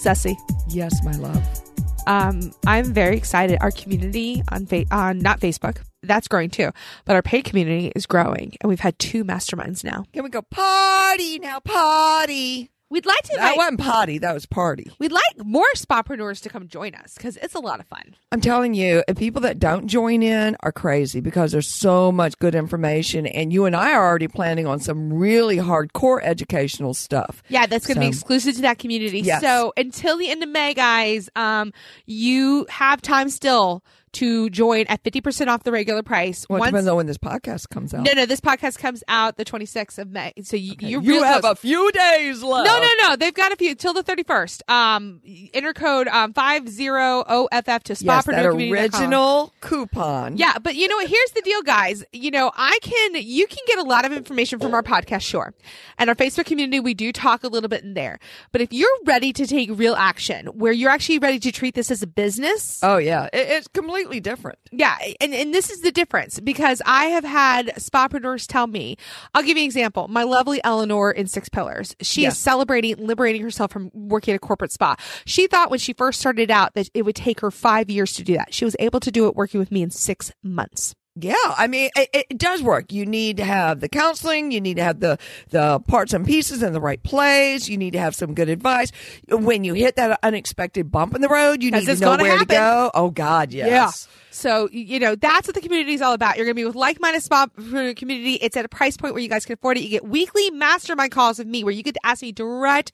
Ceci. Yes, my love. Um, I'm very excited. Our community on fa- on not Facebook, that's growing too, but our paid community is growing, and we've had two masterminds now. Can we go party now? Party. We'd like to. That invite- wasn't party. That was party. We'd like more spapreneurs to come join us because it's a lot of fun. I'm telling you, people that don't join in are crazy because there's so much good information, and you and I are already planning on some really hardcore educational stuff. Yeah, that's going to be exclusive to that community. Yes. So until the end of May, guys, um, you have time still to join at 50% off the regular price. Well, Once- depends on when this podcast comes out. no, no, this podcast comes out the 26th of May. So you, you're you have close. a few days left. No, no, no. They've got a few till the 31st. Um, enter code um, 50OFF to Yes, that original coupon. Yeah, but you know what? Here's the deal, guys. You know, I can, you can get a lot of information from our podcast, sure. And our Facebook community, we do talk a little bit in there. But if you're ready to take real action, where you're actually ready to treat this as a business, Oh yeah, it, it's completely different. yeah, and, and this is the difference because I have had spapreneurs tell me, I'll give you an example. My lovely Eleanor in Six Pillars, she Yes. is celebrating liberating herself from working at a corporate spa. She thought when she first started out that it would take her five years to do that. She was able to do it working with me in six months. Yeah, I mean, it, it does work. You need to have the counseling. You need to have the the parts and pieces in the right place. You need to have some good advice. When you hit that unexpected bump in the road, you need to know where to go. Oh God, yes. So, you know, that's what the community is all about. You're going to be with like-minded spa community. It's at a price point where you guys can afford it. You get weekly mastermind calls with me where you get to ask me direct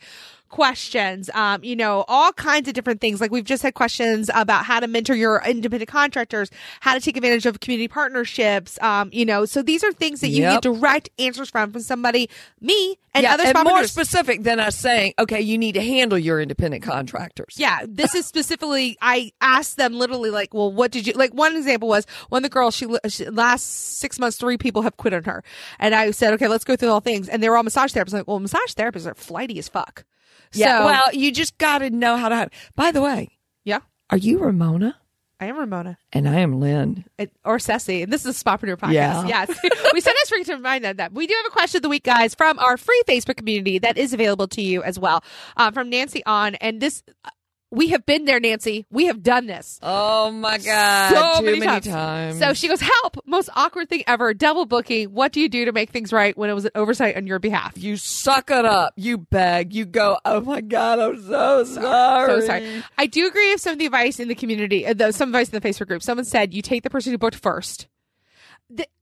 questions. Um, you know, all kinds of different things. Like we've just had questions about how to mentor your independent contractors, how to take advantage of community partnerships. Um, you know, so these are things that you Yep. get direct answers from, from somebody, me and yeah, other and more specific than us saying, okay, you need to handle your independent contractors. Yeah, this is specifically. I asked them literally, like, well, what did you like? One example was one of the girls. She, she last six months, three people have quit on her, and I said, okay, let's go through all things, and they were all massage therapists. I'm like, well, massage therapists are flighty as fuck. Yeah. So- well, you just got to know how to. By the way, yeah, are you Ramona? I am Ramona And I am Lynn. It- or Ceci, and this is a Spapreneur podcast. Yeah. Yes, we sometimes forget to remind them that we do have a question of the week, guys, from our free Facebook community that is available to you as well, um, from Nancy on, and this. We have been there, Nancy. We have done this. Oh my God! so too many, many times. times. So she goes, "Help! Most awkward thing ever. Double booking. What do you do to make things right when it was an oversight on your behalf?" You suck it up. You beg. You go. Oh my god! I'm so sorry. So sorry. I do agree with some of the advice in the community. Uh, the, some advice in the Facebook group. Someone said you take the person who booked first.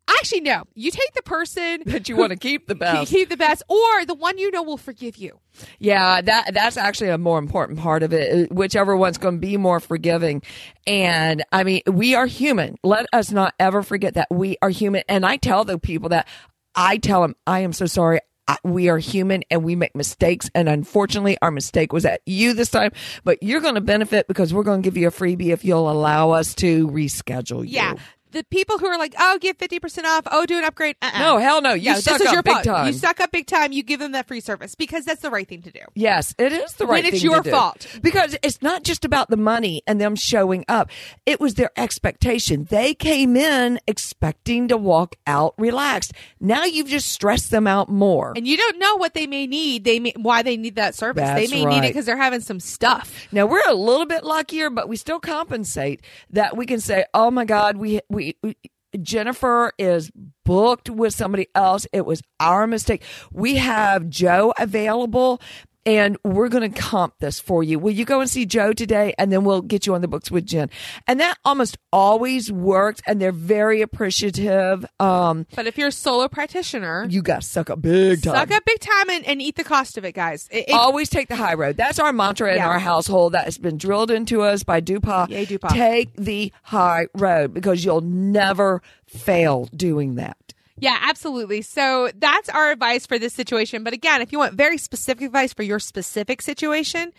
Actually, no. You take the person That you want to keep the best. keep the best, or the one you know will forgive you. Yeah, that that's actually a more important part of it. uh, Whichever one's going to be more forgiving. And I mean, we are human. Let us not ever forget that we are human. And I tell the people that I tell them, I am so sorry. We are human and we make mistakes. And unfortunately, our mistake was at you this time. But you're going to benefit because we're going to give you a freebie if you'll allow us to reschedule you. Yeah. The people who are like, oh, get 50% off. Oh, do an upgrade. Uh-uh. No, hell no. You yeah, suck this is up your big fault. time. You suck up big time. You give them that free service because that's the right thing to do. Yes, it is the When right it's thing your to do. It's your fault. Because it's not just about the money and them showing up. It was their expectation. They came in expecting to walk out relaxed. Now you've just stressed them out more. And you don't know what they may need. They may, why they need that service. That's they may need it because they're having some stuff. Now we're a little bit luckier, but we still compensate that we can say, "Oh my God, we we." We Jennifer is booked with somebody else. It was our mistake. We have Joe available and we're going to comp this for you. Will you go and see Joe today? And then we'll get you on the books with Jen. And that almost always works and they're very appreciative. Um, But if you're a solo practitioner, you got to suck up big time. suck up big time and, and eat the cost of it, guys. It, it- Always take the high road. That's our mantra in Yeah. our household that has been drilled into us by DuPont. Yay, DuPont. Take the high road because you'll never fail doing that. Yeah, absolutely. So that's our advice for this situation. But again, if you want very specific advice for your specific situation,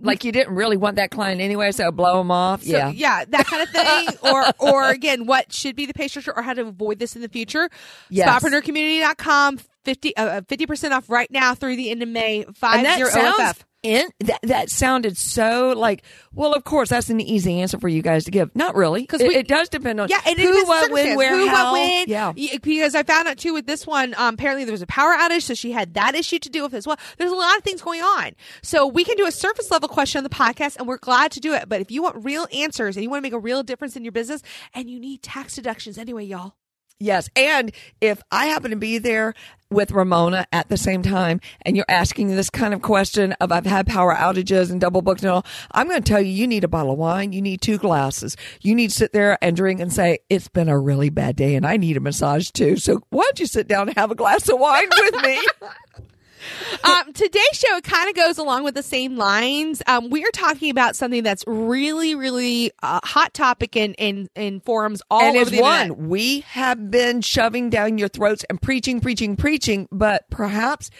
Like you didn't really want that client anyway, so blow them off. So, yeah. yeah, that kind of thing. or, or again, what should be the pay structure or how to avoid this in the future. Yes. Spapreneurcommunity.com, 50, uh, 50% off right now through the end of May, And 50 that OFF. sounds in, that that sounded so like well of course that's an easy answer for you guys to give not really 'Cause it, it does depend on Yeah, it who what when where who, how what, when. yeah Because I found out too with this one, um, apparently there was a power outage, so she had that issue to deal with as well. There's a lot of things going on. So we can do a surface level question on the podcast, and we're glad to do it. But if you want real answers and you want to make a real difference in your business, and you need tax deductions anyway, y'all. Yes. And if I happen to be there with Ramona at the same time and you're asking this kind of question of I've had power outages and double booked and all, I'm going to tell you, you need a bottle of wine. You need two glasses. You need to sit there and drink and say, it's been a really bad day and I need a massage too. So why don't you sit down and have a glass of wine with me? um, today's show kind of goes along with the same lines. Um, we are talking about something that's really, really uh, hot topic in, in, in forums all and over the internet. one we have been shoving down your throats and preaching, preaching, preaching, but perhaps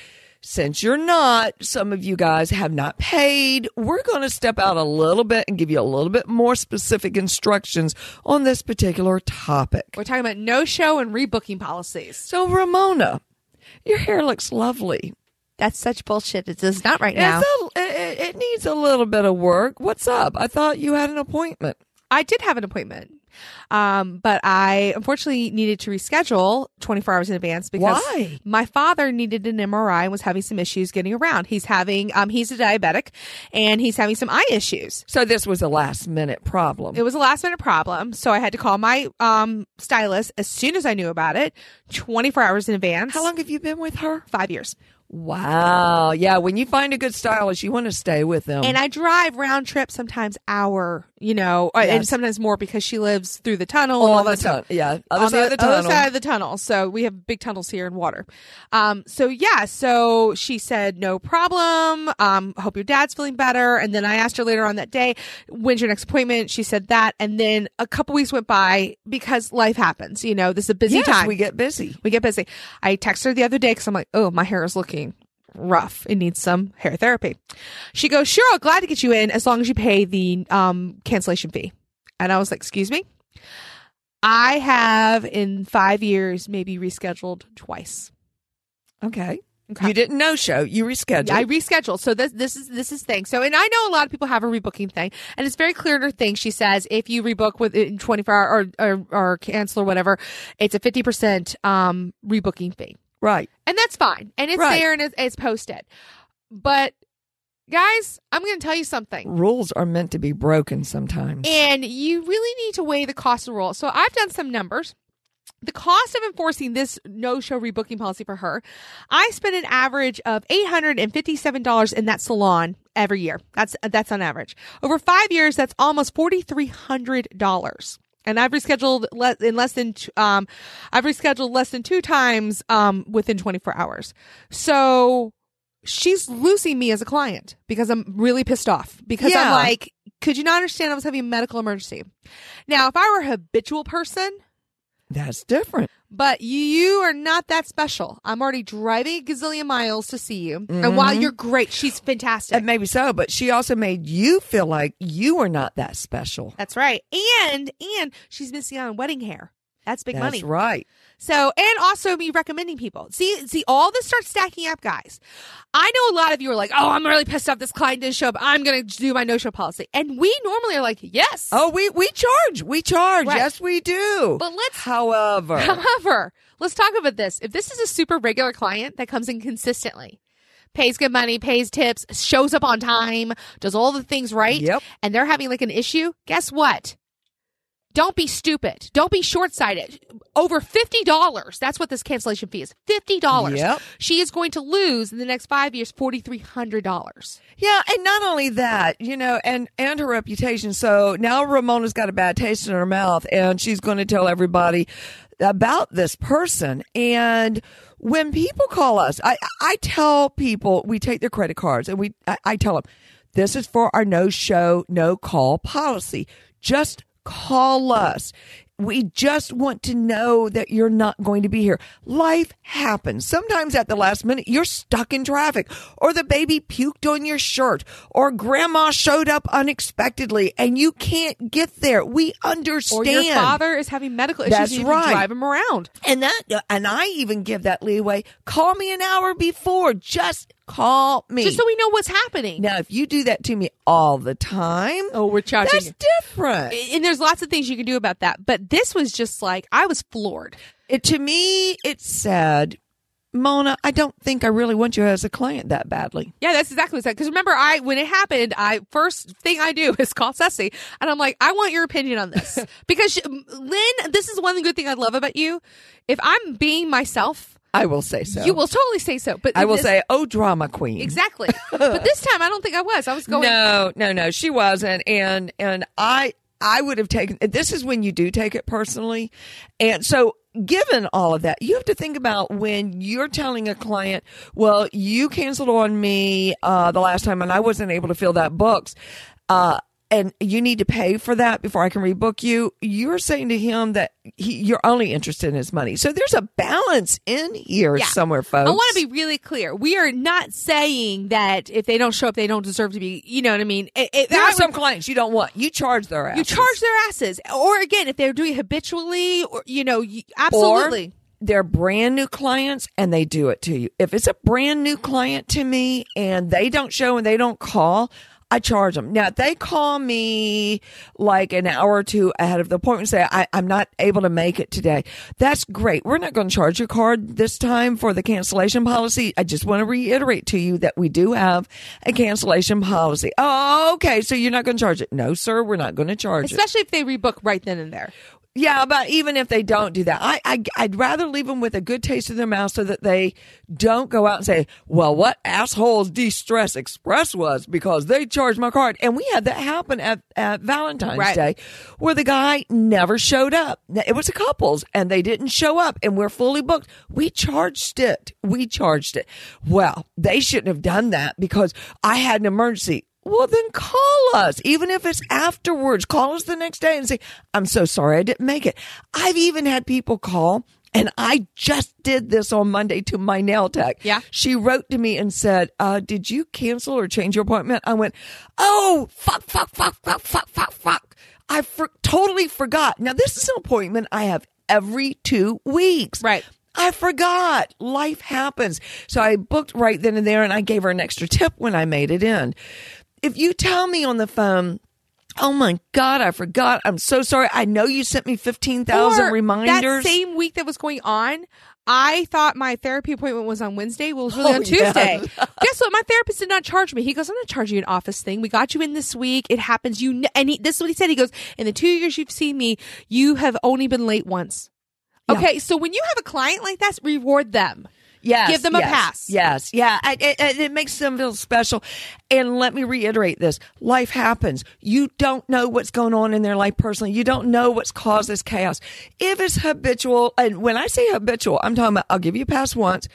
since you're not, some of you guys have not paid, we're going to step out a little bit and give you a little bit more specific instructions on this particular topic. We're talking about no show and rebooking policies. So, Ramona, your hair looks lovely. That's such bullshit. It does not right now. A, it, it needs a little bit of work. What's up? I thought you had an appointment. I did have an appointment. Um, but I unfortunately needed to reschedule 24 hours in advance because Why? my father needed an MRI and was having some issues getting around. He's having, um, he's a diabetic and he's having some eye issues. So, this was a last minute problem. It was a last minute problem. So I had to call my, um, stylist as soon as I knew about it, 24 hours in advance. How long have you been with her? Five years. Wow. Yeah. When you find a good stylist, you want to stay with them. And I drive round trip sometimes hour, you know, or- and sometimes more because she lives through the tunnel. and all the that stuff. Yeah. Other on side of the other tunnel. side of the tunnel. So we have big tunnels here in water. Um, so yeah, so she said, no problem. Um, hope your dad's feeling better. And then I asked her later on that day, when's your next appointment? She said that. And then a couple weeks went by because life happens. You know, this is a busy yes, time. we get busy. we get busy. I texted her the other day because I'm like, oh, my hair is looking rough. It needs some hair therapy. She goes, sure, I'll glad to get you in as long as you pay the um, cancellation fee. And I was like, excuse me? I have in five years maybe rescheduled twice. Okay. Okay. You didn't know show. You rescheduled. I rescheduled. So this this is this is thing. So and I know a lot of people have a rebooking thing, and it's very clear in her thing. She says if you rebook within 24 hour or or, or cancel or whatever, it's a 50 percent um rebooking fee. Right. and that's fine. And it's Right. there and it's, it's posted. But guys i'm going to tell you something. Rules are meant to be broken sometimes. and you really need to weigh the cost of the rule. So i've done some numbers. The cost of enforcing this no-show rebooking policy for her i spend an average of $857 in that salon every year. That's that's on average. Over five years that's almost $4300 and I've rescheduled le- in less than t- um, I've rescheduled less than two times um, within 24 hours. So she's losing me as a client because I'm really pissed off because I'm like, could you not understand I was having a medical emergency? Now, if I were a habitual person, That's different. but you are not that special. I'm already driving a gazillion miles to see you. And mm-hmm. while you're great, she's fantastic. And maybe so, but she also made you feel like you were not that special. That's right. And and she's missing out on wedding hair. That's big That's money. right. So, and also me recommending people. See, see, all this starts stacking up, guys. I know a lot of you are like, "Oh, I'm really pissed off. This client didn't show up. I'm going to do my no-show policy." And we normally are like, "Yes." Oh, we we charge. We charge. Right. Yes, we do. But let's- However, However, let's talk about this. If this is a super regular client that comes in consistently, pays good money, pays tips, shows up on time, does all the things right, Yep. and they're having like an issue, guess what? Don't be stupid. Don't be short sighted. Over $50. That's what this cancellation fee is. $50. Yep. She is going to lose in the next five years $4,300. Yeah, and not only that, you know, and and her reputation. So now Ramona's got a bad taste in her mouth, and she's going to tell everybody about this person. And when people call us, I I tell people we take their credit cards, and we I, I tell them this is for our no show, no call policy. Just call us. we just want to know that you're not going to be here. Life happens. Sometimes at the last minute, you're stuck in traffic or the baby puked on your shirt or grandma showed up unexpectedly and you can't get there. We understand. Or your father is having medical issues. That's and you right. Drive him around. And that, and I even give that leeway. Call me an hour before. Just call me. Just so we know what's happening. now, if you do that to me all the time, Oh, we're charging. that's different. and there's lots of things you can do about that. But this was just like I was floored. It, to me, it said, Mona, I don't think I really want you as a client that badly. Yeah, that's exactly what I said. Because remember, I when it happened, I first thing I do is call Ceci, and I'm like, I want your opinion on this because she, Lynn, this is one good thing I love about you. If I'm being myself, I will say so. you will totally say so. But I will this- say, oh, drama queen. exactly. but this time, I don't think I was. I was going. No, no, no, she wasn't. And and I I would have taken this is when you do take it personally. And so given all of that, you have to think about when you're telling a client, well, you canceled on me uh the last time and I wasn't able to fill that books. Uh and you need to pay for that before I can rebook you. You're saying to him that he, you're only interested in his money. So there's a balance in here Yeah. somewhere, folks. I want to be really clear. We are not saying that if they don't show up, they don't deserve to be. You know what I mean? It- it- There I are would- some clients you don't want. You charge their ass. you charge their asses, or again, if they're doing it habitually, or you know, you, absolutely. Or they're brand new clients and they do it to you. If it's a brand new client to me and they don't show and they don't call, I charge them. Now, they call me like an hour or two ahead of the appointment say, I, I'm not able to make it today, that's great. We're not going to charge your card this time for the cancellation policy. I just want to reiterate to you that we do have a cancellation policy. Oh, okay. So you're not going to charge it. No, sir, we're not going to charge it. especially if they rebook right then and there. Yeah, but even if they don't do that, I, I I'd rather leave them with a good taste in their mouth so that they don't go out and say, "Well, what assholes de-stress express was because they charged my card." And we had that happen at at Valentine's Right. Day, where the guy never showed up. It was a couples, and they didn't show up, and we're fully booked. We charged it. We charged it. Well, they shouldn't have done that because I had an emergency. Well, then call us, even if it's afterwards. Call us the next day and say, I'm so sorry I didn't make it. I've even had people call, and I just did this on Monday to my nail tech. Yeah. She wrote to me and said, uh, Did you cancel or change your appointment? I went, Oh, fuck, fuck, fuck, fuck, fuck, fuck, fuck. I for- totally forgot. Now, this is an appointment I have every two weeks. Right. I forgot. Life happens. So I booked right then and there and I gave her an extra tip when I made it in. If you tell me on the phone, Oh my God, I forgot. I'm so sorry. I know you sent me 15,000 reminders. That same week that was going on, I thought my therapy appointment was on Wednesday. Well, it was really Oh, on Tuesday. yeah. Guess what? My therapist did not charge me. He goes, "I'm not charging you an office thing. We got you in this week. It happens. You kn-. and he, this is what he said. He goes, in the two years you've seen me, you have only been late once. Yeah. Okay, so when you have a client like that, reward them. Yes. Give them a yes, pass. Yes. Yeah. I- It, it, it makes them feel special. And let me reiterate this. Life happens. You don't know what's going on in their life personally. You don't know what's caused this chaos. If it's habitual, and when I say habitual, I'm talking about, I'll give you a pass once.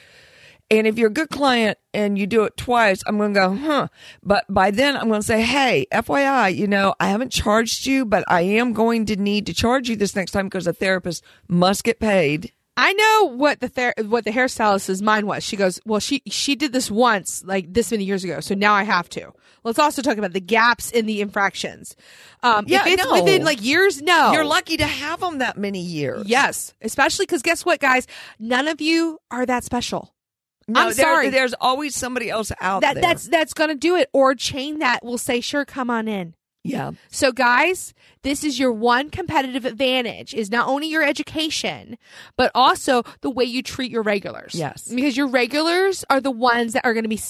And if you're a good client and you do it twice, I'm going to go, huh. But by then I'm going to say, hey, FYI, you know, I haven't charged you, but I am going to need to charge you this next time because a therapist must get paid. I know what the ther- what the hairstylist's mind was. She goes, "Well, she she did this once, like this many years ago, so now I have to." Let's also talk about the gaps in the infractions. Um, Yeah, if it's no. within like years, no, You're lucky to have them that many years. Yes, especially because guess what, guys? None of you are that special. No, I'm there- sorry. There's always somebody else out That there. that's that's gonna do it. Or chain that will say, "Sure, come on in." Yeah. So, guys, this is your one competitive advantage: is not only your education, but also the way you treat your regulars. Yes. because your regulars are the ones that are going to be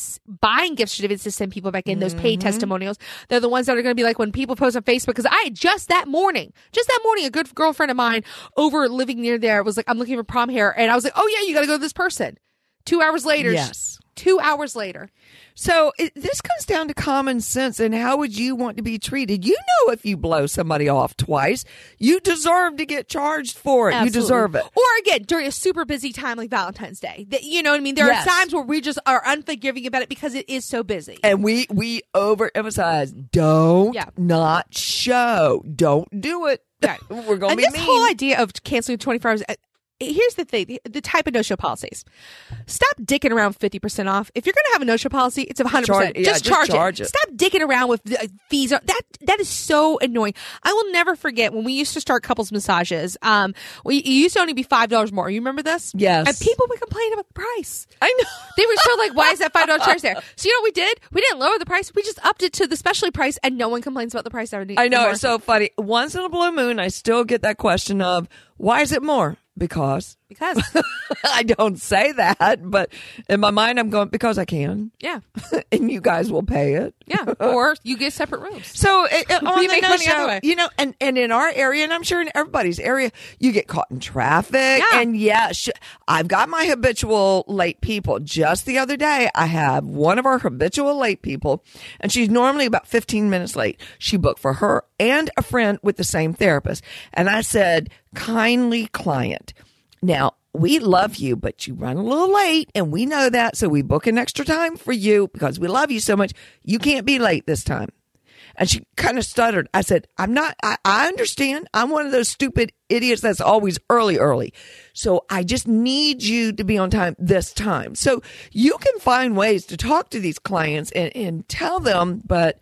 buying gift certificates to send people back in. Those Mm-hmm. paid testimonials. They're the ones that are going to be like when people post on Facebook. Because I just that morning, just that morning, a good girlfriend of mine over living near there was like, "I'm looking for prom hair," and I was like, "Oh yeah, you got to go to this person." Two hours later, Yes. Two hours later, So it, this comes down to common sense and how would you want to be treated? You know, if you blow somebody off twice, you deserve to get charged for it. Absolutely. You deserve it. Or again, during a super busy time like Valentine's Day. That you know what I mean? There Yes. are times where we just are unforgiving about it because it is so busy. And we we overemphasize don't Yeah. not show. Don't do it. Right. We're going to and be this mean. whole idea of canceling 24 hours. Uh, Here's the thing: the, type of no-show policies. Stop dicking around fifty percent off. If you're going to have a no-show policy, it's a hundred Charge- percent. yeah, Just just charge, charge it. it. Stop dicking around with uh, fees. That that is so annoying. I will never forget when we used to start couples massages. Um, we it used to only be five dollars more. You remember this? Yes. And people would complain about the price. I know. They were so like, why is that five dollar charge there? So you know what we did? We didn't lower the price. We just upped it to the specialty price, and no one complains about the price. Already I know anymore. it's so funny. Once in a blue moon, I still get that question of why is it more? Because because I don't say that, but in my mind, I'm going because I can, yeah, and you guys will pay it. yeah. Or you get separate rooms. So it, it- on We the make no money show, either way. you know, and and in our area, and I'm sure in everybody's area, you get caught in traffic. Yeah. And yeah, sh- I've got my habitual late people. Just the other day, I have one of our habitual late people, and she's normally about 15 minutes late. She booked for her and a friend with the same therapist, and I said, kindly client. Now, we love you, but you run a little late and we know that. So we book an extra time for you because we love you so much. You can't be late this time. And she kind of stuttered. I said, I'm not, I, I understand. I'm one of those stupid idiots that's always early, early. So I just need you to be on time this time. So you can find ways to talk to these clients and, and tell them, but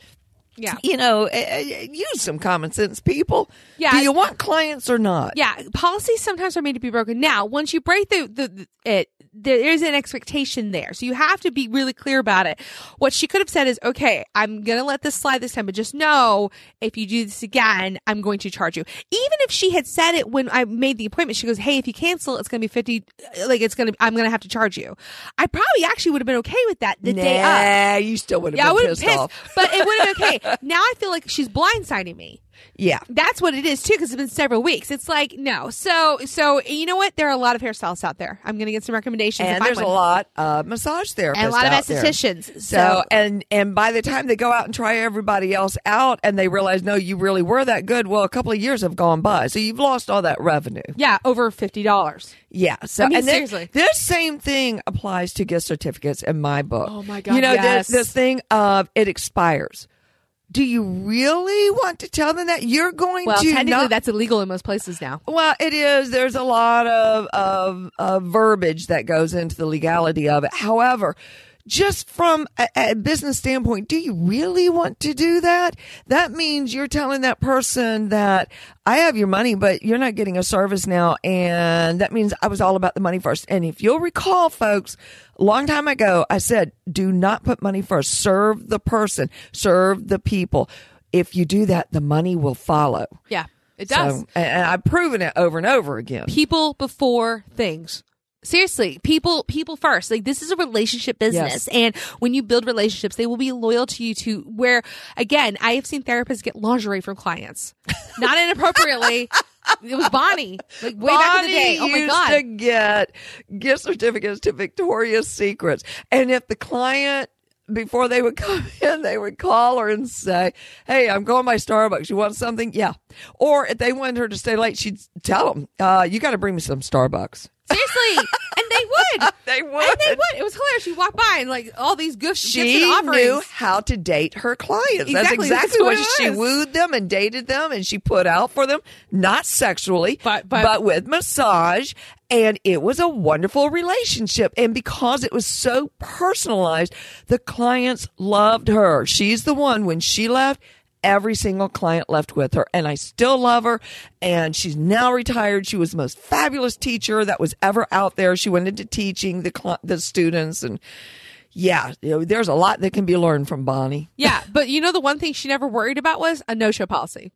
Yeah. you know, eh, eh, use some common sense, people. Yeah. Do you want clients or not? Yeah, policies sometimes are made to be broken. Now, once you break the, the, the it, there is an expectation there. So you have to be really clear about it. What she could have said is, okay, I'm going to let this slide this time, but just know if you do this again, I'm going to charge you. Even if she had said it when I made the appointment, she goes, hey, if you cancel, it's going to be 50, like it's going to, I'm going to have to charge you. I probably actually would have been okay with that the nah, day up. you still would have Yeah, I been would have pissed, pissed, off. but it would have been okay. Now I feel like she's blindsiding me. Yeah. That's what it is too, because it's been several weeks. It's like no. So so you know what? There are a lot of hairstylists out there. I'm going to get some recommendations. And there's a lot of massage therapists and a lot of estheticians. So, So and and by the time they go out and try everybody else out and they realize no you really were that good well a couple of years have gone by so you've lost all that revenue yeah, over fifty dollars. yeah so I mean, and this- this same thing applies to gift certificates in my book Oh, my God, you know yes. this, this thing of it expires do you really want to tell them that you're going Well, to Well, technically, not that's illegal in most places now. well, it is. There's a lot of, of, of verbiage that goes into the legality of it. However, just from a, a business standpoint, do you really want to do that? That means you're telling that person that I have your money, but you're not getting a service now. And that means I was all about the money first. And if you'll recall, folks, a long time ago, I said, do not put money first. Serve the person, serve the people. If you do that, the money will follow. Yeah, it does. So, and and I've proven it over and over again. people before things. Seriously, people people first. Like this is a relationship business Yes. and when you build relationships, they will be loyal to you to where again, I have seen therapists get lingerie from clients. Not inappropriately. it was Bonnie. Like way back in the day. Oh my used god. to get gift certificates to Victoria's Secrets, and if the client before they would come in, they would call her and say, "Hey, I'm going by Starbucks. You want something?" Yeah. Or if they wanted her to stay late, she'd tell them, uh, "You got to bring me some Starbucks." Seriously. and they would. They would. And they would. It was hilarious. She walked by and like all these gifts, gifts She and offerings. knew how to date her clients. Exactly. That's That's exactly what what she wooed them and dated them, and she put out for them, not sexually, But- but- with massage. And it was a wonderful relationship. And because it was so personalized, the clients loved her. She's the one when she left. Every single client left with her, and I still love her. And she's now retired. She was the most fabulous teacher that was ever out there. She went into teaching the the students, and yeah, you know, there's a lot that can be learned from Bonnie. Yeah, but you know the one thing she never worried about was a no show policy.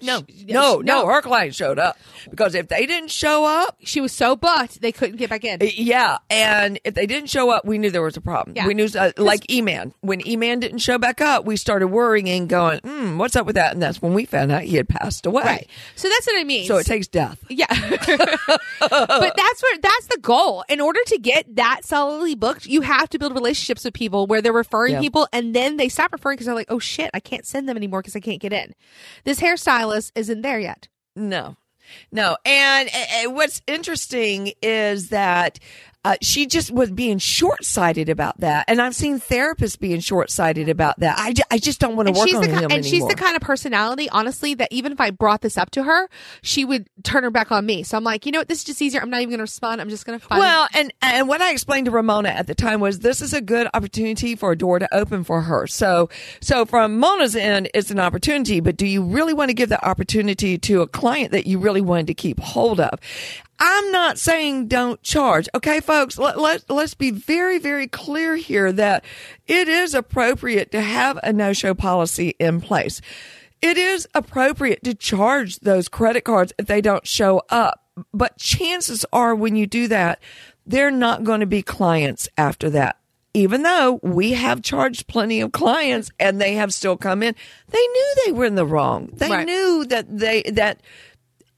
No, She- no, she- no, Her client showed up because if they didn't show up, She was so booked they couldn't get back in. yeah, and if they didn't show up, we knew there was a problem. Yeah. We knew, uh, like E-Man, when E-Man didn't show back up, we started worrying and going, hmm, what's up with that? And that's when we found out he had passed away. Right. So that's what I mean. So it takes death. Yeah. but that's where that's the goal. In order to get that solidly booked, you have to build relationships with people where they're referring Yeah. people and then they stop referring because they're like, oh shit, I can't send them anymore because I can't get in. This isn't there yet. No, no. And, and what's interesting is that uh, she just was being short sighted about that. And I've seen therapists being short sighted about that. I, I just don't want to work she's on the him and anymore. she's the kind of personality, honestly, that even if I brought this up to her, she would turn her back on me. So I'm like, you know what, this is just easier. I'm not even going to respond. I'm just going to find. Well, and and what I explained to Ramona at the time was this is a good opportunity for a door to open for her. So so from Mona's end, it's an opportunity, but do you really want to give that opportunity to a client that you really wanted to keep hold of? I'm not saying don't charge. Okay, folks, let, let, let's be very, very clear here that it is appropriate to have a no show policy in place. It is appropriate to charge those credit cards if they don't show up. But chances are when you do that, they're not going to be clients after that. Even though we have charged plenty of clients and they have still come in, they knew they were in the wrong. They Right. knew that they, that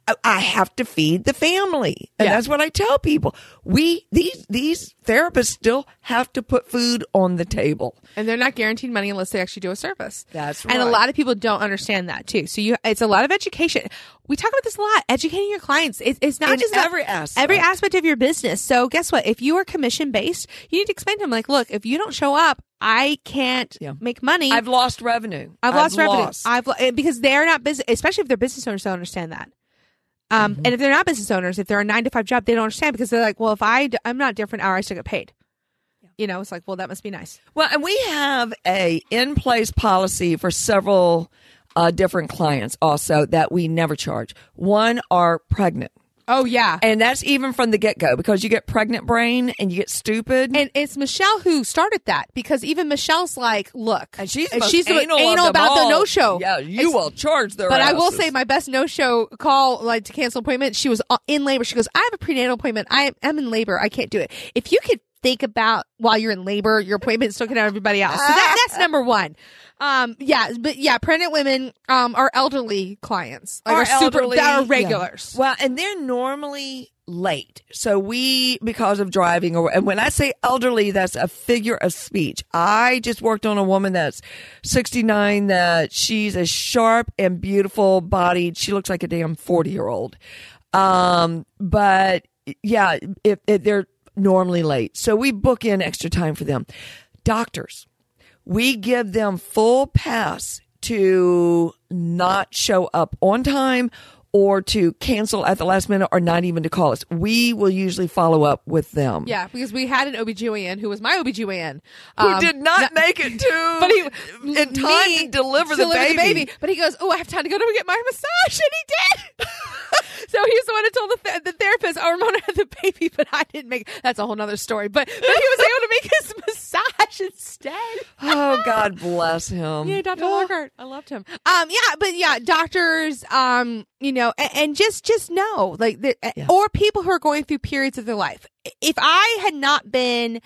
I- I have to feed the family. And Yeah. that's what I tell people. We, these, these therapists still have to put food on the table. and they're not guaranteed money unless they actually do a service. That's right. And a lot of people don't understand that too. So you, it's a lot of education. We talk about this a lot. Educating your clients. It, it's not In just every aspect. every aspect of your business. So guess what? If you are commission based, you need to explain to them like, look, if you don't show up, I can't Yeah. make money. I've lost revenue. I've lost revenue. lost. I've lo- eh, because they're not business, especially if they're business owners. Don't understand that. Um, Mm-hmm. and if they're not business owners, if they're a nine to five job, they don't understand because they're like, well, if I d- I'm not different hour, I still get paid. You know, it's like, well, that must be nice. Well, and we have a in place policy for several uh, different clients also that we never charge. One are pregnant. Oh yeah, And that's even from the get go because you get pregnant brain and you get stupid. and it's Michelle who started that because even Michelle's like, look, And she's, and she's anal, anal about the no show. Yeah, you It's- will charge their But I will say my best no show call like to cancel appointment. She was uh, in labor. She goes, I have a prenatal appointment. I am in labor. I can't do it. If you could think about while you're in labor, your appointment still can have everybody else. So that, that's number one. Um, yeah, but yeah, pregnant women um are elderly clients, like Are are, super elderly, that are yeah. regulars. Well, and they're normally late. So we, because of driving, or and when I say elderly, that's a figure of speech. I just worked on a woman that's 69 that she's a sharp and beautiful bodied. She looks like a damn 40 year old. Um, but yeah, if, if they're normally late. So we book in extra time for them. Doctors, we give them full pass to not show up on time or to cancel at the last minute or not even to call us. We will usually follow up with them. Yeah, because we had an OBGYN who was my OBGYN. Who um, did not make it to but he in time me to deliver, the, baby. But he goes, "Oh, I have time to go to get my massage," and he did. so he's the one who told the, th- the therapist, "Oh, Ramona had the baby, but I didn't make." That's a whole nother story. But but he was able to make his instead. Oh, God bless him. Yeah, Dr. Lockhart. I loved him. Um, yeah, but yeah, doctors, um, you know, and, and just just know, like, the, Yeah. or people who are going through periods of their life. If I had not been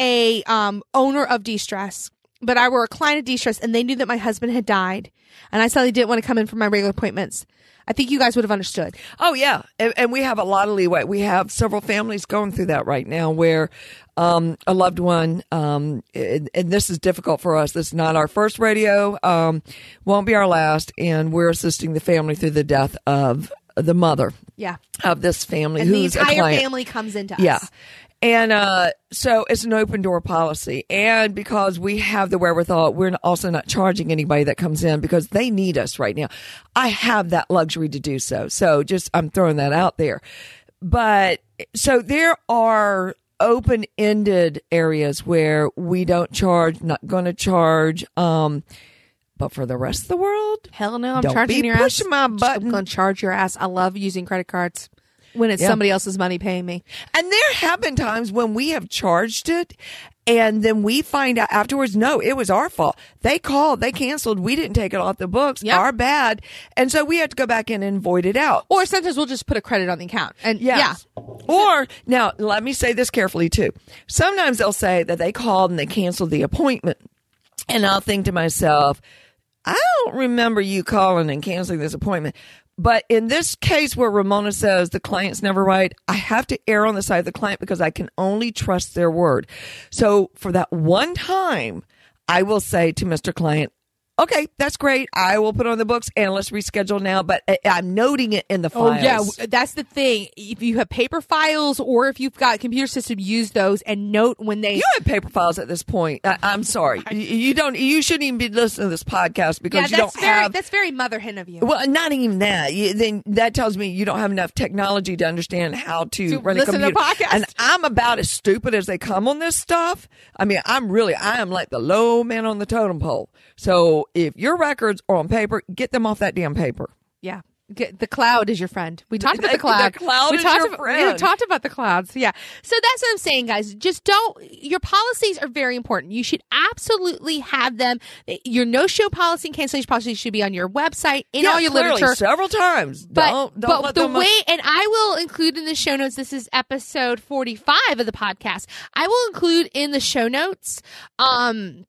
a um owner of de-stress, but I were a client of de-stress, and they knew that my husband had died, and I suddenly didn't want to come in for my regular appointments, I think you guys would have understood. Oh yeah, and, and we have a lot of leeway. We have several families going through that right now, where um, a loved one, um, and, and this is difficult for us. This is not our first radio, um, won't be our last, and we're assisting the family through the death of the mother Yeah, of this family, and the entire family comes into us. Yeah. And uh, so it's an open door policy. And because we have the wherewithal, we're also not charging anybody that comes in because they need us right now. I have that luxury to do so. So just, I'm throwing that out there. But so there are open ended areas where we don't charge, not going to charge. Um, but for the rest of the world, Hell no, I'm charging your ass. my button. I'm going to charge your ass. I love using credit cards when it's Yeah. somebody else's money paying me. And there have been times when we have charged it and then we find out afterwards, no, it was our fault. They called, they canceled, we didn't take it off the books, Yeah. our bad. And so we have to go back in and void it out. Or sometimes we'll just put a credit on the account. And Yes. yeah. Or now let me say this carefully too. Sometimes they'll say that they called and they canceled the appointment. And I'll think to myself, I don't remember you calling and canceling this appointment. But in this case where Ramona says the client's never right, I have to err on the side of the client because I can only trust their word. So for that one time, I will say to Mr. Client, okay, that's great. I will put on the books and let's reschedule now. But I, I'm noting it in the files. Oh yeah, that's the thing. If you have paper files or if you've got computer system, use those and note when they. You have paper files at this point. I, I'm sorry. You, you don't. You shouldn't even be listening to this podcast because yeah, you don't very have. that's very mother hen of you. Well, not even that. You, then that tells me you don't have enough technology to understand how to, To run a listen to computer. podcasts. And I'm about as stupid as they come on this stuff. I mean, I'm really, I am like the low man on the totem pole. So if your records are on paper, get them off that damn paper. Yeah. Get, the cloud is your friend. We talked about the cloud. the cloud we is talked your about, friend. We talked about the clouds. Yeah. So that's what I'm saying, guys. Just don't. Your policies are very important. You should absolutely have them. Your no-show policy and cancellation policy should be on your website in yeah, all your clearly, literature. several times. But, don't, don't but let the uh, way, and I will include in the show notes, this is episode 45 of the podcast. I will include in the show notes, um,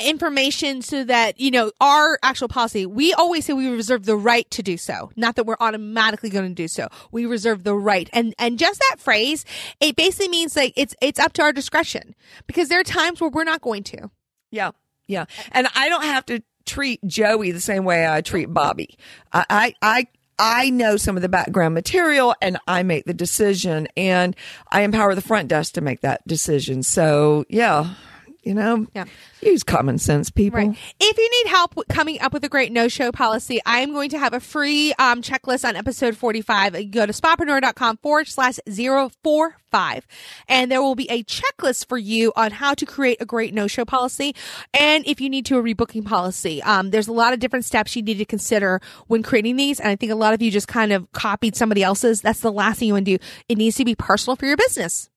information so that, you know, our actual policy, we always say we reserve the right to do so. Not that we're automatically going to do so. We reserve the right. And, and just that phrase, it basically means like it's, it's up to our discretion because there are times where we're not going to. Yeah, yeah. And I don't have to treat Joey the same way I treat Bobby. I, I, I, I know some of the background material and I make the decision and I empower the front desk to make that decision. So yeah, you know, Yeah. use common sense, people. Right. If you need help coming up with a great no-show policy, I am going to have a free um, checklist on episode 45. Go to spapreneur.com forward slash 045. And there will be a checklist for you on how to create a great no-show policy. And if you need to, a rebooking policy. Um, there's a lot of different steps you need to consider when creating these. And I think a lot of you just kind of copied somebody else's. That's the last thing you want to do. It needs to be personal for your business.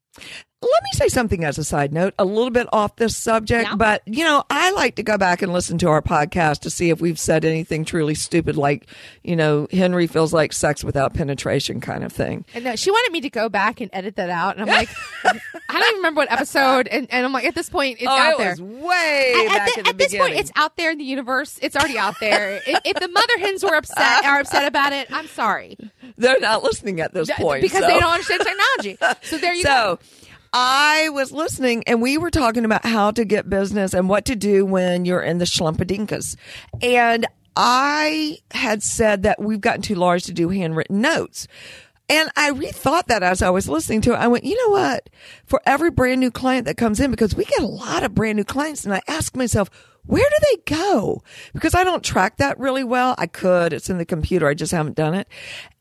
Let me say something as a side note, a little bit off this subject, Yeah. but you know, I like to go back and listen to our podcast to see if we've said anything truly stupid, like, you know, Henry feels like sex without penetration kind of thing. And uh, she wanted me to go back and edit that out. And I'm like, I don't even remember what episode. And, and I'm like, at this point, it's oh, out it there. was way At- at, back in the at this beginning. point, it's out there in the universe. It's already out there. if, if the mother hens were upset, are upset about it, I'm sorry They're not listening at this point because so. they don't understand technology. So there you So go. I was listening and we were talking about how to get business and what to do when you're in the schlumpadinkas. And I had said that we've gotten too large to do handwritten notes. And I rethought that as I was listening to it. I went, you know what? For every brand new client that comes in, because we get a lot of brand new clients, and I ask myself, where do they go? Because I don't track that really well. I could. It's in the computer. I just haven't done it.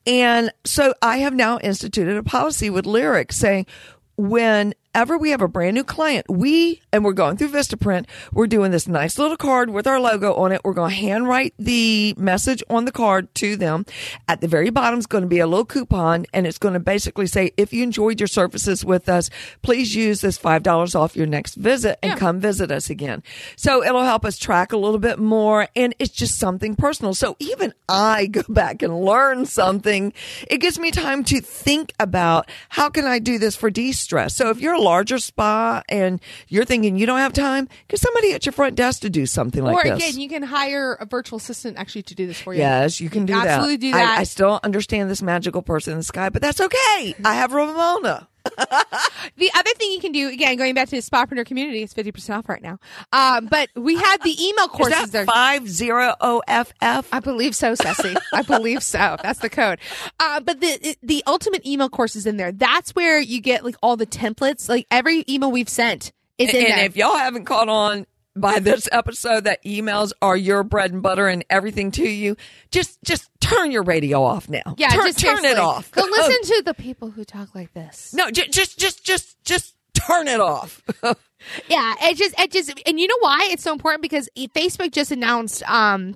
And so I have now instituted a policy with Lyric saying, when whenever we have a brand new client, we, and we're going through Vistaprint, we're doing this nice little card with our logo on it. We're going to handwrite the message on the card to them. At the very bottom is going to be a little coupon and it's going to basically say, if you enjoyed your services with us, please use this $5 off your next visit and Yeah. come visit us again. So it'll help us track a little bit more and it's just something personal. So even I go back and learn something. It gives me time to think about how can I do this for de-stress. So if you're a larger spa and you're thinking you don't have time, get somebody at your front desk to do something like or this. Or again, you can hire a virtual assistant actually to do this for you. Yes, you can do that. absolutely do I- that. I, still don't understand this magical person in the sky, but that's okay. I have Ramona. The other thing you can do, again, going back to the Spapreneur community, it's 50% off right now. Um, but we have the email courses Is there. that five zero O F F? I believe so, Ceci. I believe so. That's the code. Uh, but the the ultimate email course is in there. That's where you get like all the templates. Like every email we've sent is in there. and there. if y'all haven't caught on by this episode that emails are your bread and butter and everything to you, just just turn your radio off now. yeah, turn, just turn it off. Go listen to the people who talk like this. no, just just just just just turn it off. Yeah, it just it just and you know why it's so important because Facebook just announced um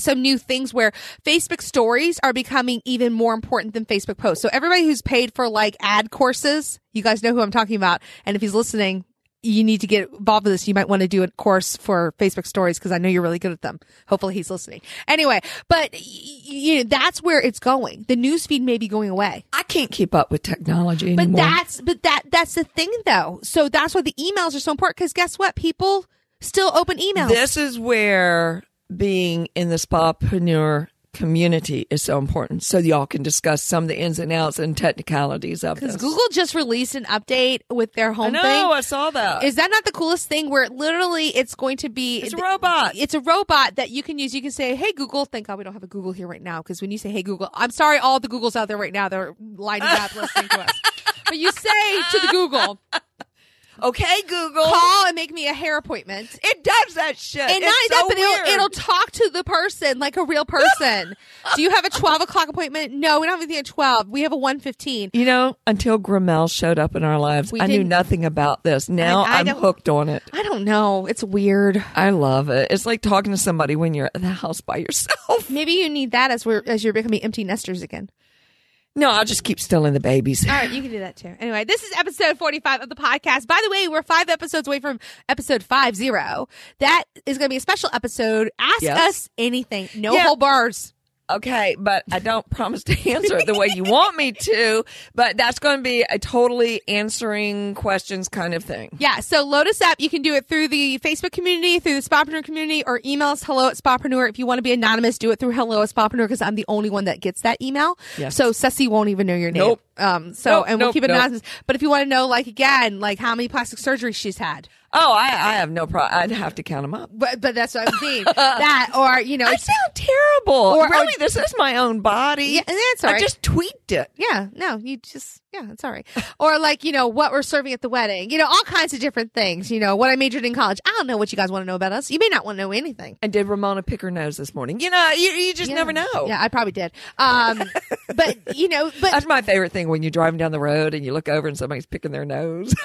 some new things where Facebook stories are becoming even more important than Facebook posts. So everybody who's paid for like ad courses, you guys know who I'm talking about. And if he's listening, you need to get involved with this. You might want to do a course for Facebook stories because I know you're really good at them. Hopefully he's listening. Anyway, but you know, that's where it's going. The news feed may be going away. I can't keep up with technology But that's but that that's the thing though. So that's why the emails are so important because guess what? People still open emails. This is where being in the spapreneur community is so important so y'all can discuss some of the ins and outs and technicalities of this. Because. Google just released an update with their home I home know, thing. I saw that. Is that not the coolest thing where literally it's going to be it's a robot. it's a robot that you can use. You can say, "Hey Google." Thank God we don't have a Google here right now because when you say, "Hey Google," I'm sorry, all the Googles out there right now they're lining up listening to us. But you say to the Google, okay, Google. "Call and make me a hair appointment." It does that shit. And it's not so that, but weird. it'll, it'll talk to the person like a real person. Do you have a 12 o'clock appointment? No, we don't have anything at 12. We have a 115. You know, until Grimmel showed up in our lives, We I knew nothing about this. Now I- I I'm hooked on it. I don't know. It's weird. I love it. It's like talking to somebody when you're at the house by yourself. Maybe you need that as we're as you're becoming empty nesters again. No, I'll just keep stealing the babies. All right, you can do that too. Anyway, this is episode 45 of the podcast. By the way, we're five episodes away from episode 50. That is going to be a special episode. Ask Yes. us anything. No Yeah. whole bars. Okay, but I don't promise to answer it the way you want me to. But that's going to be a totally answering questions kind of thing. Yeah, so load us up. You can do it through the Facebook community, through the Spapreneur community, or email us hello at Spapreneur. If you want to be anonymous, do it through hello at Spapreneur because I'm the only one that gets that email. Yes. So Ceci won't even know your name. Nope. Um, so, Nope, and we'll nope, keep it nope. anonymous. But if you want to know, like, again, like how many plastic surgeries she's had. Oh, I, I have no problem. I'd have to count them up. But, but that's what I'm saying. that, or, you know, I sound terrible. Or- or- really, this is my own body. Yeah, and that's all I right. just tweaked it. Yeah, no, you just yeah, it's all right. or like you know what we're serving at the wedding, you know all kinds of different things. You know what I majored in college. I don't know what you guys want to know about us. You may not want to know anything. And did Ramona pick her nose this morning? You know, you, you just Yeah. never know. Yeah, I probably did. Um, but you know, but That's my favorite thing when you're driving down the road and you look over and somebody's picking their nose.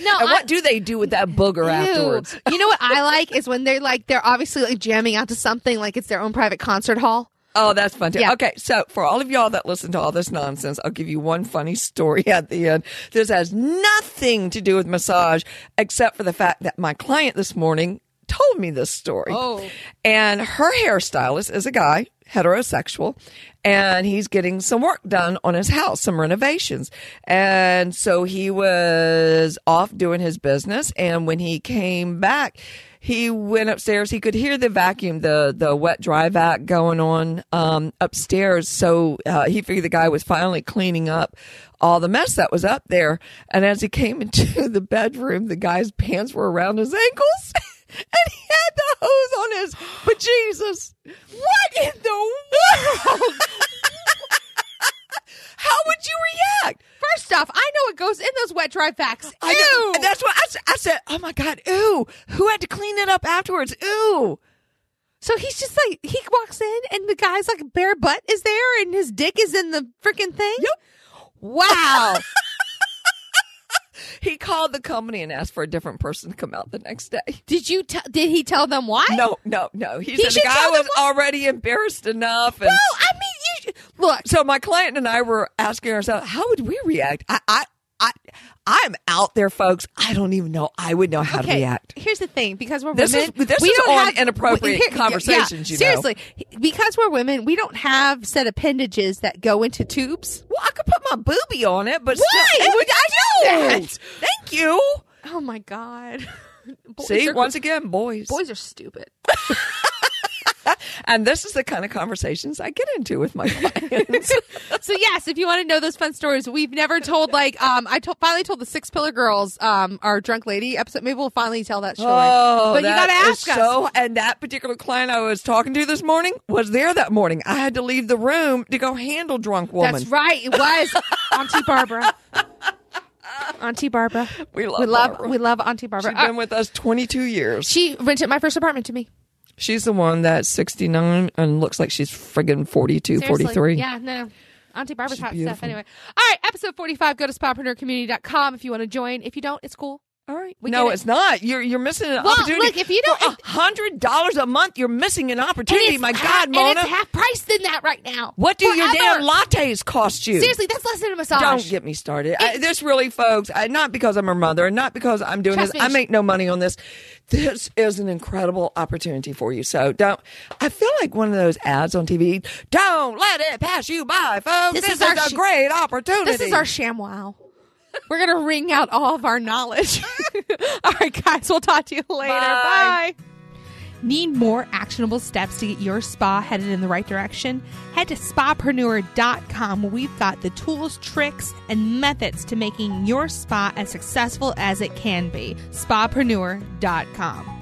no, and I- what do they do with that booger Ew. afterwards? You know what I like is when they're like they're obviously like jamming out to something like it's their own private concert hall. Oh, that's fun too. Yeah. Okay, so for all of y'all that listen to all this nonsense, I'll give you one funny story at the end. This has nothing to do with massage, except for the fact that my client this morning told me this story. Oh. And her hairstylist is a guy, heterosexual, and he's getting some work done on his house, some renovations. And so he was off doing his business. And when he came back, he went upstairs. He could hear the vacuum, the, the wet dry vac going on, um, upstairs. So, uh, he figured the guy was finally cleaning up all the mess that was up there. And as he came into the bedroom, the guy's pants were around his ankles. And he had the hose on his but Jesus. What in the world? How would you react? First off, I know it goes in those wet dry facts. I know- Ew. and that's what I, s- I said. Oh my God! Ooh, who had to clean it up afterwards? Ooh, So he's just like he walks in and the guy's like bare butt is there and his dick is in the freaking thing. Yep. Wow. he called the company and asked for a different person to come out the next day. did you? T- did he tell them why? No, no, no. He, He said the guy was already embarrassed enough, and No, I mean you. Look, so my client and I were asking ourselves, how would we react? I, I, I, I'm out there, folks. I don't even know. I would know how to react. Here's the thing: because we're This women, is- this we is don't on have inappropriate here- yeah, conversations, you know. seriously, because we're women, we don't have set appendages that go into tubes. Well, I could put my booby on it, but Why still, would I do know. that? Thank you. Oh my god! Boys See, are- once again, boys. boys are stupid. And this is the kind of conversations I get into with my clients. so yes, if you want to know those fun stories, we've never told. Like, um, I told finally told the Six Pillar Girls, um, our drunk lady episode. Maybe we'll finally tell that story. Oh, but you gotta ask us. So, and that particular client I was talking to this morning was there that morning. I had to leave the room to go handle drunk woman. That's right. It was Auntie Barbara. Auntie Barbara. We love we love Barbara. we love Auntie Barbara. She's Uh, been with us 22 years. she rented my first apartment to me. She's the one that's 69 and looks like she's friggin' 42, Seriously. 43. Yeah, no. Auntie Barbara's She's hot beautiful. stuff. Anyway, all right. Episode forty-five. Go to spapreneurcommunity.com if you want to join. If you don't, it's cool. All right. We no, it. it's not. You're you're missing an Well, opportunity. look, if you don't- a hundred dollars a month, you're missing an opportunity. My God, and Mona. it's half price than that right now. what do your Forever. damn lattes cost you? Seriously, that's less than a massage. Don't get me started. I, this really, folks, I, not because I'm her mother, and not because I'm doing Trust this. me, I make no money on this. This is an incredible opportunity for you. So don't. I feel like one of those ads on TV. Don't let it pass you by, folks. This This, is is, our a great opportunity. This is our ShamWow. We're gonna wring out all of our knowledge. all right, guys. We'll talk to you later. Bye. Bye. Need more actionable steps to get your spa headed in the right direction? Head to spapreneur.com where we've got the tools, tricks, and methods to making your spa as successful as it can be. Spapreneur.com.